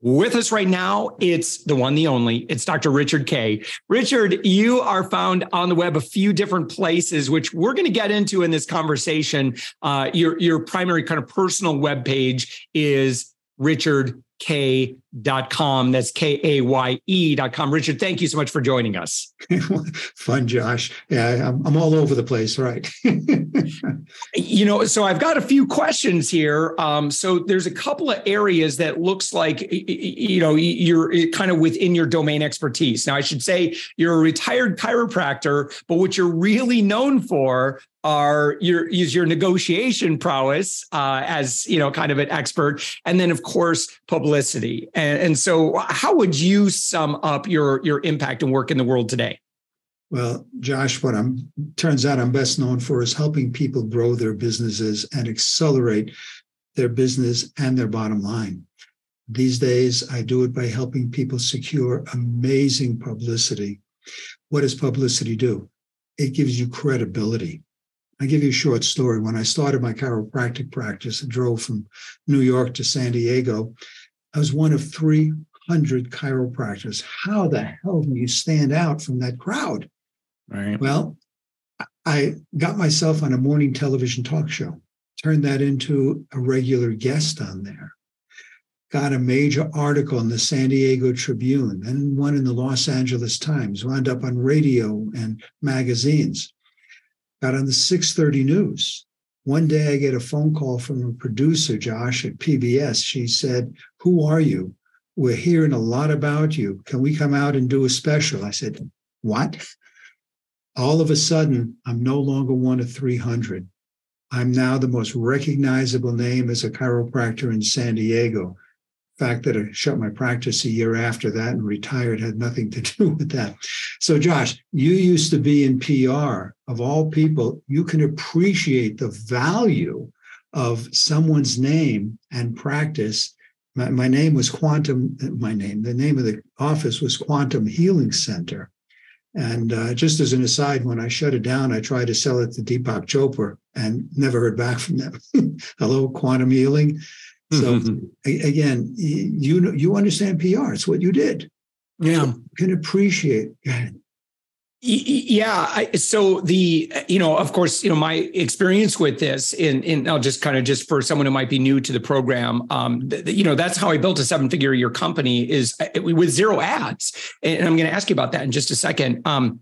With us right now, it's the one, the only. It's Dr. Richard Kaye. Richard, you are found on the web a few different places, which we're going to get into in this conversation. Uh, your your primary kind of personal web page is Richard k.com. That's K A Y E.com. Richard, thank you so much for joining us. Fun, Josh. Yeah, I'm, I'm all over the place, right? you know, so I've got a few questions here. Um, so there's a couple of areas that looks like, you know, you're kind of within your domain expertise. Now, I should say you're a retired chiropractor, but what you're really known for are your is your negotiation prowess uh, as you know kind of an expert and then of course publicity and, and so how would you sum up your your impact and work in the world today? Well josh what i'm turns out i'm best known for is helping people grow their businesses and accelerate their business and their bottom line. These days i do it by helping people secure amazing publicity. What does publicity do? It gives you credibility. I give you a short story. When I started my chiropractic practice and drove from New York to San Diego, I was one of 300 chiropractors. How the hell do you stand out from that crowd? Right. Well, I got myself on a morning television talk show, turned that into a regular guest on there, got a major article in the San Diego Tribune, then one in the Los Angeles Times, wound up on radio and magazines got on the 6:30 news. One day I get a phone call from a producer, Josh, at PBS. She said, Who are you? We're hearing a lot about you. Can we come out and do a special? I said, What? All of a sudden, I'm no longer one of 300. I'm now the most recognizable name as a chiropractor in San Diego fact that I shut my practice a year after that and retired had nothing to do with that. So, Josh, you used to be in PR. Of all people, you can appreciate the value of someone's name and practice. My, my name was Quantum, my name, the name of the office was Quantum Healing Center. And uh, just as an aside, when I shut it down, I tried to sell it to Deepak Chopra and never heard back from them. Hello, Quantum Healing. So mm-hmm. again, you know, you understand PR. It's what you did. Yeah, you can appreciate. Yeah. I, so the, you know, of course, you know, my experience with this in, in, I'll just kind of just for someone who might be new to the program, um, th- you know, that's how I built a seven figure year company is uh, with zero ads. And I'm going to ask you about that in just a second. Um,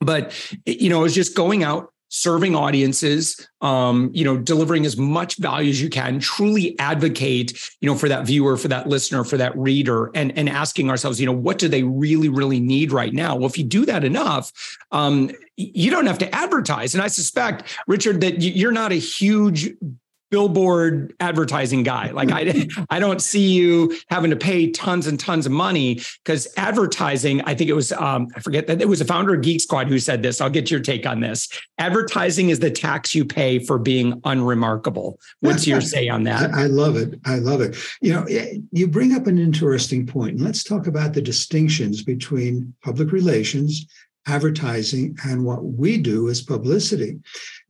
but, you know, I was just going out serving audiences um, you know delivering as much value as you can truly advocate you know for that viewer for that listener for that reader and and asking ourselves you know what do they really really need right now? Well if you do that enough um, you don't have to advertise. And i suspect richard that you're not a huge billboard advertising guy. Like I, I don't see you having to pay tons and tons of money because advertising. I think it was um, I forget that it was a founder of Geek Squad who said this. I'll get your take on this. Advertising is the tax you pay for being unremarkable. What's your say on that? I, I love it. I love it. You know, eh, you bring up an interesting point. Let's talk about the distinctions between public relations advertising and what we do as publicity.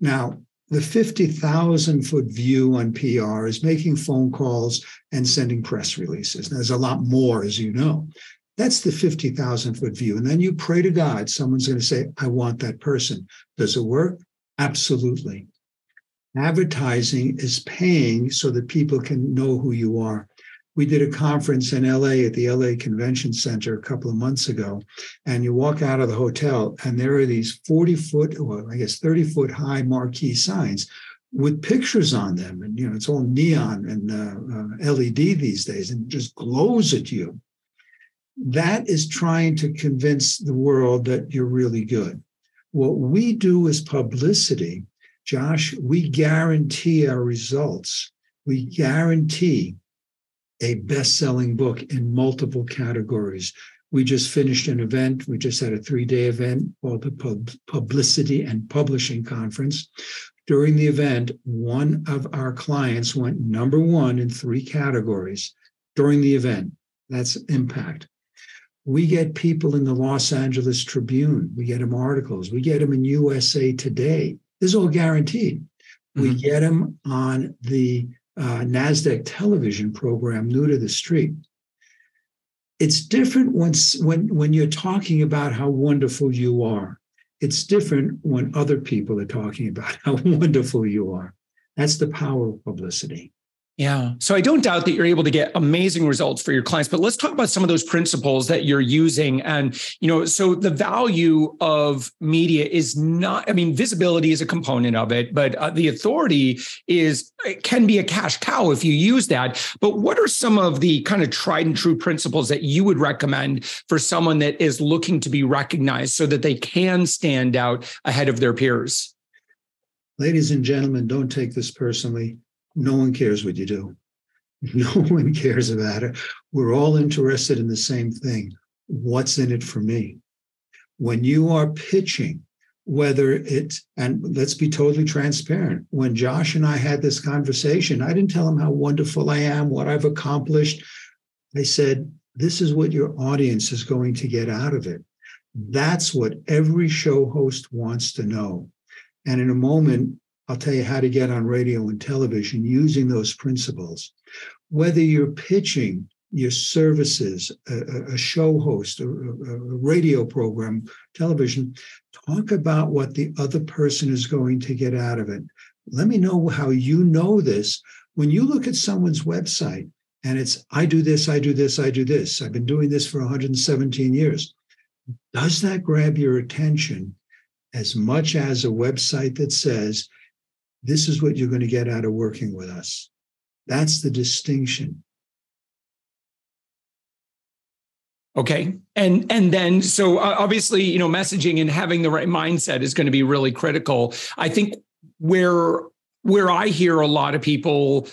Now, the 50,000 foot view on PR is making phone calls and sending press releases. There's a lot more, as you know. That's the 50,000 foot view. And then you pray to God, someone's going to say, I want that person. Does it work? Absolutely. Advertising is paying so that people can know who you are. We did a conference in LA at the LA Convention Center a couple of months ago. And you walk out of the hotel, and there are these 40 foot, well, I guess 30 foot high marquee signs with pictures on them. And, you know, it's all neon and uh, uh, LED these days and just glows at you. That is trying to convince the world that you're really good. What we do is publicity. Josh, we guarantee our results. We guarantee a best selling book in multiple categories. We just finished an event. We just had a three day event called the Pub- Publicity and Publishing Conference. During the event, one of our clients went number one in three categories during the event. That's impact. We get people in the Los Angeles Tribune. We get them articles. We get them in USA Today. This is all guaranteed. Mm-hmm. We get them on the uh, NASDAQ television program, New to the Street. It's different once when, when you're talking about how wonderful you are. It's different when other people are talking about how wonderful you are. That's the power of publicity. Yeah. So I don't doubt that you're able to get amazing results for your clients, but let's talk about some of those principles that you're using. And, you know, so the value of media is not, I mean, visibility is a component of it, but uh, the authority is, it can be a cash cow if you use that. But what are some of the kind of tried and true principles that you would recommend for someone that is looking to be recognized so that they can stand out ahead of their peers? Ladies and gentlemen, don't take this personally no one cares what you do. No one cares about it. We're all interested in the same thing. What's in it for me? When you are pitching, whether it's, and let's be totally transparent. When Josh and I had this conversation, I didn't tell him how wonderful I am, what I've accomplished. I said, this is what your audience is going to get out of it. That's what every show host wants to know. And in a moment, I'll tell you how to get on radio and television using those principles. Whether you're pitching your services, a, a show host, a, a radio program, television, talk about what the other person is going to get out of it. Let me know how you know this. When you look at someone's website and it's, I do this, I do this, I do this, I've been doing this for 117 years. Does that grab your attention as much as a website that says, this is what you're going to get out of working with us. That's the distinction. Okay. And and then so uh, obviously, you know, messaging and having the right mindset is going to be really critical. I think where where I hear a lot of people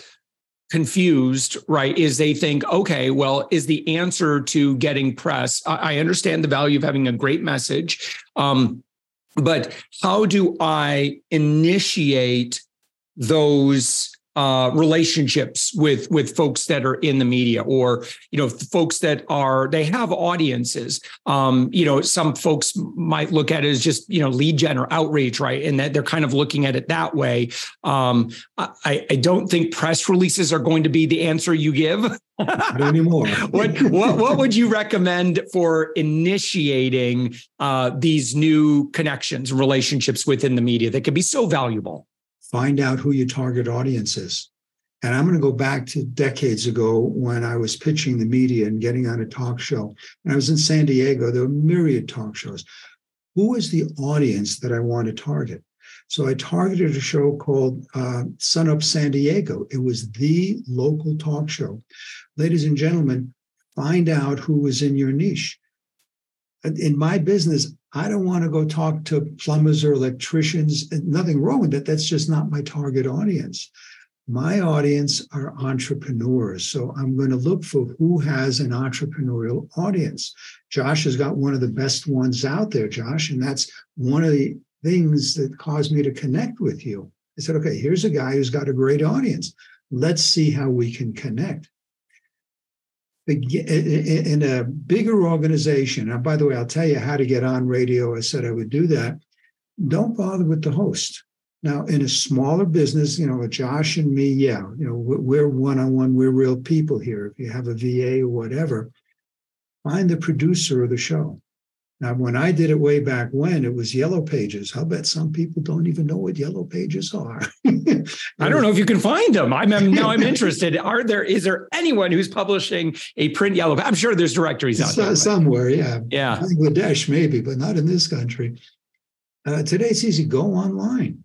confused, right, is they think, okay, well, is the answer to getting press? I, I understand the value of having a great message. Um, but how do I initiate those uh, relationships with with folks that are in the media or you know folks that are they have audiences. Um, you know some folks might look at it as just you know lead gen or outreach right? And that they're kind of looking at it that way. Um, I, I don't think press releases are going to be the answer you give. Not anymore. What, what what would you recommend for initiating uh, these new connections relationships within the media that could be so valuable find out who your target audience is. And I'm going to go back to decades ago when I was pitching the media and getting on a talk show. And I was in San Diego, there were myriad talk shows. Who is the audience that I want to target? So I targeted a show called uh, Sun Up San Diego. It was the local talk show. Ladies and gentlemen, find out who was in your niche. In my business, I don't want to go talk to plumbers or electricians. Nothing wrong with that. That's just not my target audience. My audience are entrepreneurs. So I'm going to look for who has an entrepreneurial audience. Josh has got one of the best ones out there, Josh. And that's one of the things that caused me to connect with you. I said, okay, here's a guy who's got a great audience. Let's see how we can connect in a bigger organization, and by the way, I'll tell you how to get on radio. I said I would do that. Don't bother with the host. Now, in a smaller business, you know, Josh and me, yeah, you know, we're one on one, we're real people here. If you have a VA or whatever, find the producer of the show. Now, when I did it way back when, it was yellow pages. I'll bet some people don't even know what yellow pages are. I don't know if you can find them. I'm, I'm now I'm interested. Are there is there anyone who's publishing a print yellow? I'm sure there's directories out there. Somewhere, yeah. Yeah. Bangladesh, maybe, but not in this country. Uh, today it's easy. Go online,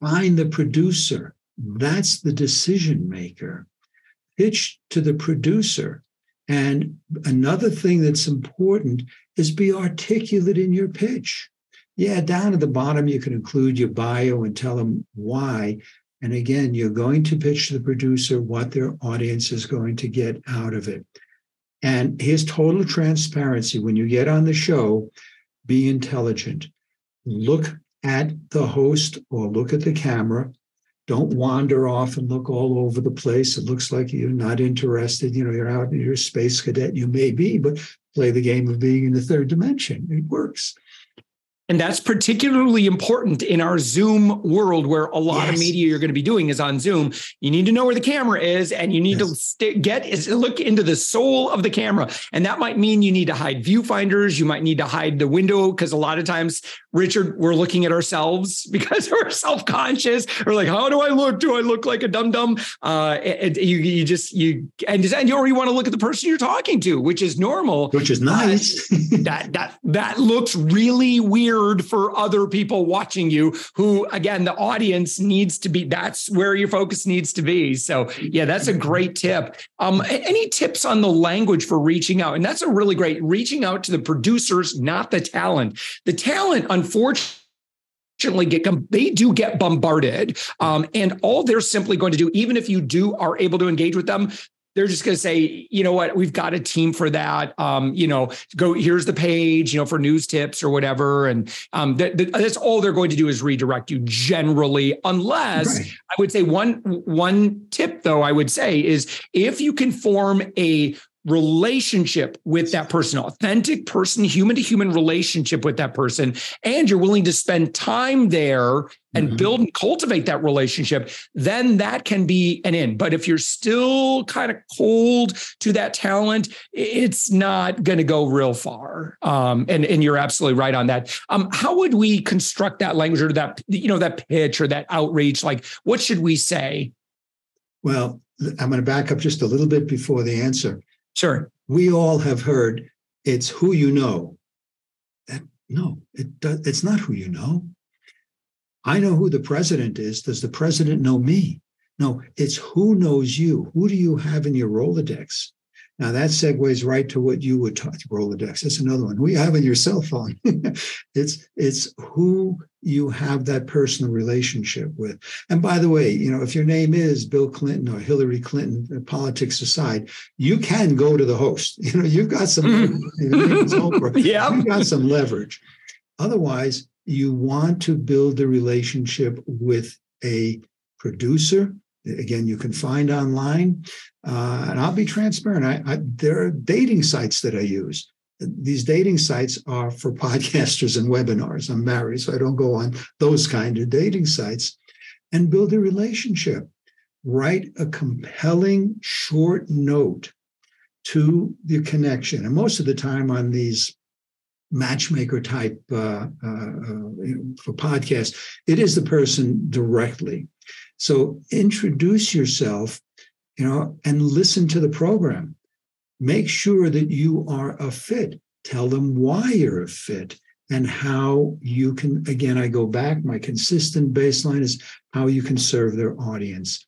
find the producer. That's the decision maker. Pitch to the producer. And another thing that's important is be articulate in your pitch. Yeah, down at the bottom, you can include your bio and tell them why. And again, you're going to pitch to the producer what their audience is going to get out of it. And here's total transparency. When you get on the show, be intelligent. Look at the host or look at the camera. Don't wander off and look all over the place. It looks like you're not interested. You know, you're out, you're a space cadet. You may be, but play the game of being in the third dimension. It works. And that's particularly important in our Zoom world where a lot yes. of media you're going to be doing is on Zoom. You need to know where the camera is and you need yes. to st- get is look into the soul of the camera. And that might mean you need to hide viewfinders, you might need to hide the window because a lot of times Richard we're looking at ourselves because we're self-conscious. We're like how do I look? Do I look like a dum dum? Uh you you just you and, and you already want to look at the person you're talking to, which is normal. Which is nice. that that that looks really weird weird for other people watching you who again the audience needs to be that's where your focus needs to be. So yeah that's a great tip. Um, any tips on the language for reaching out? And that's a really great reaching out to the producers not the talent. The talent unfortunately get they do get bombarded um, and all they're simply going to do even if you do are able to engage with them they're just going to say, you know what, we've got a team for that. Um, you know, go here's the page, you know, for news tips or whatever, and um, th- th- that's all they're going to do is redirect you generally, unless right. I would say one one tip though I would say is if you can form a relationship with that person, authentic person, human to human relationship with that person, and you're willing to spend time there and mm-hmm. build and cultivate that relationship, then that can be an in. But if you're still kind of cold to that talent, it's not going to go real far. Um, and and you're absolutely right on that. Um, how would we construct that language or that you know that pitch or that outreach? Like, what should we say? Well, I'm going to back up just a little bit before the answer. Sure. We all have heard it's who you know. That, no, it does, it's not who you know. I know who the president is. Does the president know me? No, it's who knows you. Who do you have in your Rolodex? Now that segues right to what you would talk to Rolodex. That's another one. We have in your cell phone. it's it's who you have that personal relationship with. And by the way, you know, if your name is Bill Clinton or Hillary Clinton, uh, politics aside, you can go to the host. You know, you've got some mm. yeah. you've got some leverage. Otherwise, you want to build a relationship with a producer again you can find online uh, and i'll be transparent I, I, there are dating sites that i use. These dating sites are for podcasters and webinars. I'm married so i don't go on those kind of dating sites. And build a relationship. Write a compelling short note to the connection. And most of the time on these matchmaker type uh, uh, uh for podcasts it is the person directly so introduce yourself, you know, and listen to the program. Make sure that you are a fit. Tell them why you're a fit and how you can, again, I go back, my consistent baseline is how you can serve their audience.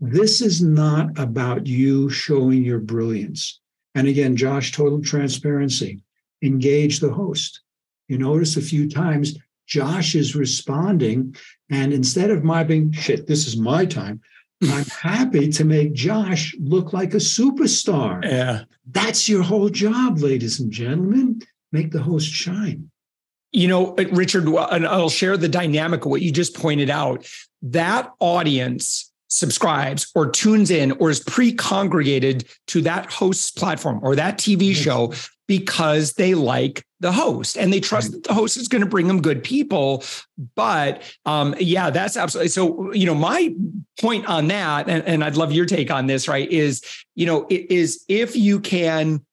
This is not about you showing your brilliance. And again, Josh, total transparency. Engage the host. You notice a few times Josh is responding and instead of my being, shit, this is my time, I'm happy to make Josh look like a superstar. Yeah. That's your whole job, ladies and gentlemen. Make the host shine. You know, Richard, and I'll share the dynamic of what you just pointed out. That audience subscribes or tunes in or is pre-congregated to that host's platform or that TV show because they like the host and they trust that the host is going to bring them good people. But um, yeah, that's absolutely so. You know, my point on that, and, and I'd love your take on this, right? Is you know, is if you can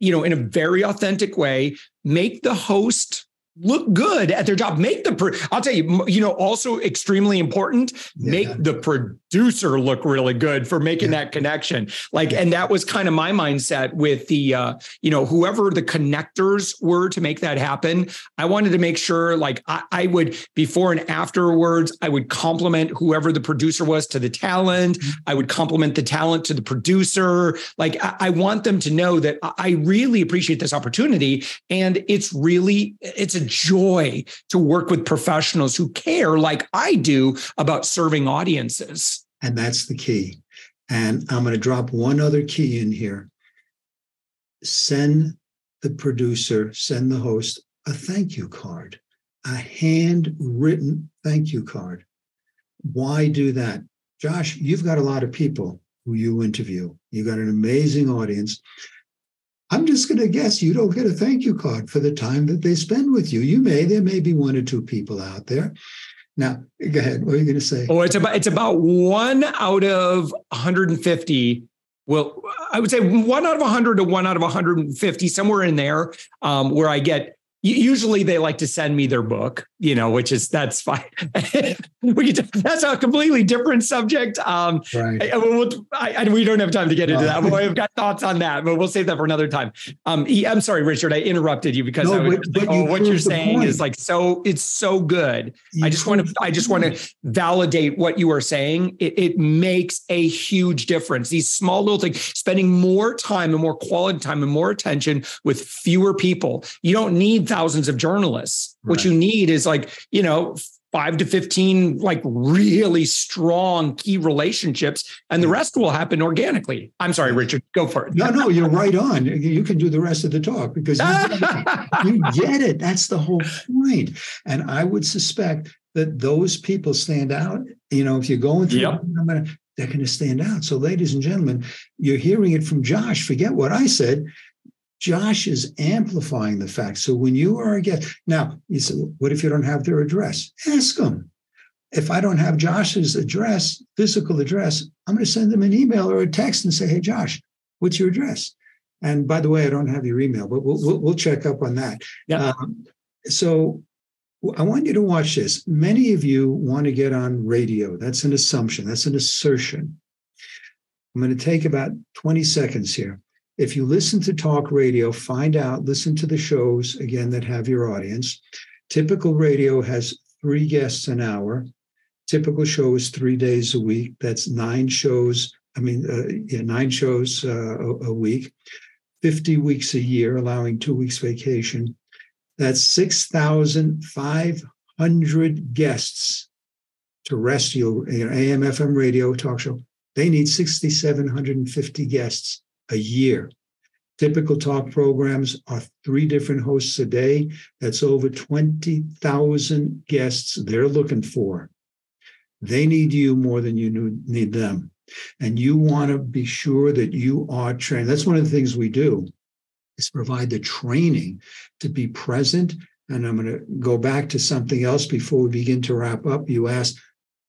you know, in a very authentic way, make the host look good at their job. Make the, pro- I'll tell you, you know, also extremely important, yeah. make the producer look really good for making yeah. that connection. Like, and that was kind of my mindset with the, uh, you know, whoever the connectors were to make that happen. I wanted to make sure, like, I, I would before and afterwards, I would compliment whoever the producer was to the talent. Mm-hmm. I would compliment the talent to the producer. Like, I, I want them to know that I really appreciate this opportunity, and it's really, it's a joy to work with professionals who care, like I do, about serving audiences. And that's the key. And I'm going to drop one other key in here. Send the producer, send the host a thank you card, a handwritten thank you card. Why do that? Josh, you've got a lot of people who you interview. You've got an amazing audience. I'm just going to guess you don't get a thank you card for the time that they spend with you. You may, there may be one or two people out there. Now, go ahead. What are you going to say? Oh, it's about it's about one out of 150. Well, I would say one out of 100 to one out of 150, somewhere in there, um, where I get usually they like to send me their book you know which is that's fine we can, that's a completely different subject um right. I, we'll, I, we don't have time to get into that but i've got thoughts on that but we'll save that for another time um i'm sorry richard i interrupted you because no, was, but, but oh, you what you're saying point. is like so it's so good you i just want to i just want to validate what you are saying it, it makes a huge difference these small little things spending more time and more quality time and more attention with fewer people you don't need thousands of journalists. Right. What you need is like, you know, five to 15 like really strong key relationships and the rest will happen organically. I'm sorry richard go for it. No no you're right on. You can do the rest of the talk because you, get you get it. That's the whole point. and i would suspect that those people stand out. You know if you're going through yep. they're going to stand out. So ladies and gentlemen you're hearing it from josh. Forget what i said Josh is amplifying the fact. So when you are a guest, now you say, what if you don't have their address? Ask them. If I don't have Josh's address, physical address, I'm going to send them an email or a text and say, hey, Josh, what's your address? And by the way, I don't have your email, but we'll, we'll, we'll check up on that. Yeah. Um, so I want you to watch this. Many of you want to get on radio. That's an assumption, that's an assertion. I'm going to take about 20 seconds here if you listen to talk radio, find out, listen to the shows again that have your audience. Typical radio has three guests an hour. Typical show is three days a week. That's nine shows. I mean, uh, yeah, nine shows uh, a, a week, 50 weeks a year, allowing two weeks vacation. That's 6,500 guests terrestrial, you know, AM, FM radio talk show. They need 6,750 guests a year. Typical talk programs are three different hosts a day. That's over 20,000 guests they're looking for. They need you more than you need them. And you want to be sure that you are trained. That's one of the things we do is provide the training to be present. And I'm going to go back to something else before we begin to wrap up. You asked,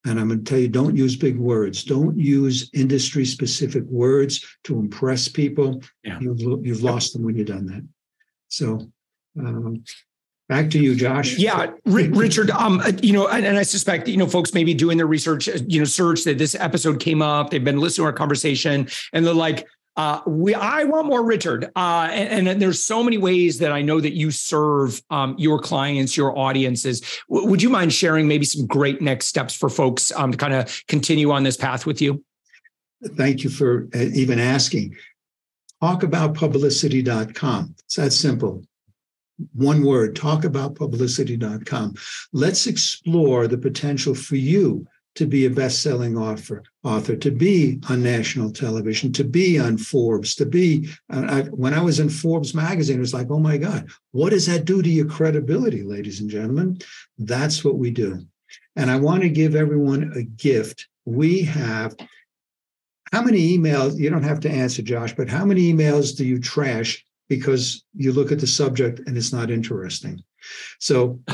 and I'm going to tell you don't use big words. Don't use industry specific words to impress people. Yeah. You've, you've lost them when you've done that. So, um, back to you, Josh. Yeah, Richard. Um, you know, and, and, I suspect you know folks maybe doing their research, you know, search that this episode came up. They've been listening to our conversation, and they're like, uh, we I want more Richard. Uh, and, and, there's so many ways that I know that you serve um, your clients, your audiences. W- would you mind sharing maybe some great next steps for folks um, to kind of continue on this path with you? Thank you for uh, even asking. Talkaboutpublicity.com. It's that simple. One word, talkaboutpublicity.com. Let's explore the potential for you to be a best-selling author, author, to be on national television, to be on Forbes, to be. Uh, I, when I was in Forbes magazine, it was like, oh my God, what does that do to your credibility, ladies and gentlemen? That's what we do. And I want to give everyone a gift. We have how many emails? You don't have to answer, Josh, but how many emails do you trash because you look at the subject and it's not interesting? So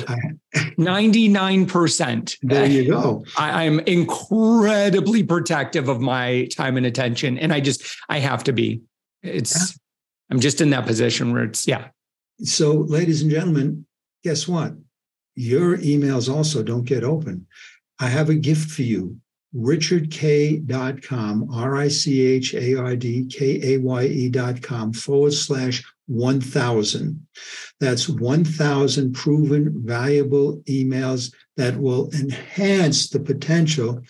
99%. There you go. I, I'm incredibly protective of my time and attention. And I just, I have to be. It's I'm just in that position where it's, yeah. So, ladies and gentlemen, guess what? Your emails also don't get open. I have a gift for you richardkaye.com, R I C H A R D K A Y E.com forward slash 1000. That's 1000 proven valuable emails that will enhance the potential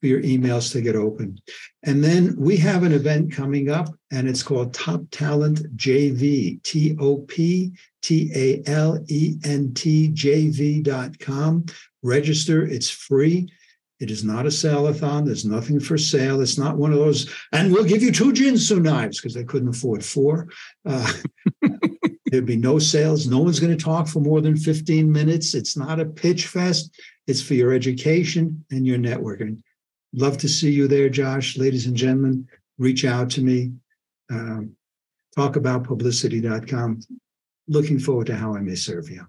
for your emails to get open. And then we have an event coming up, and it's called Top Talent JV, T O P T A L E N T J V.com. Register, it's free. It is not a sale-a-thon. There's nothing for sale. It's not one of those, and we'll give you two Ginsu knives because they couldn't afford four. Uh, there'd be no sales. No one's going to talk for more than 15 minutes. It's not a pitch fest. It's for your education and your networking. Love to see you there, Josh. Ladies and gentlemen, reach out to me. Um, talkaboutpublicity.com. Looking forward to how I may serve you.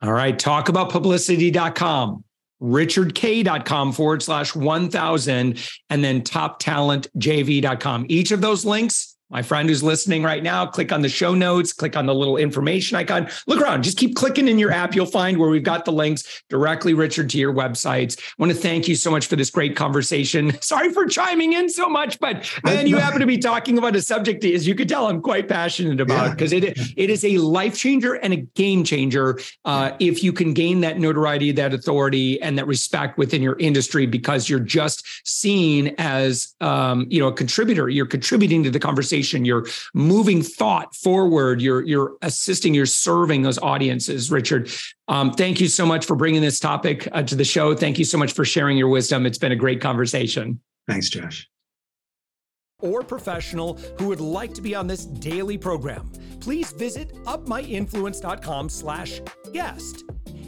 All right. Talk about Talkaboutpublicity.com richardkaye.com forward slash 1000 and then toptalentjv.com. Each of those links my friend who's listening right now, click on the show notes, click on the little information icon. Look around, just keep clicking in your app. You'll find where we've got the links directly, Richard, to your websites. I want to thank you so much for this great conversation. Sorry for chiming in so much, but man, you happen to be talking about a subject, as you could tell, I'm quite passionate about because yeah. it, it is a life changer and a game changer uh, if you can gain that notoriety, that authority, and that respect within your industry because you're just seen as um, you know a contributor. You're contributing to the conversation conversation you're moving thought forward you're you're assisting you're serving those audiences richard. Um, thank you so much for bringing this topic uh, to the show. Thank you so much for sharing your wisdom. It's been a great conversation. Thanks josh. Or professional who would like to be on this daily program please visit upmyinfluence.com slash guest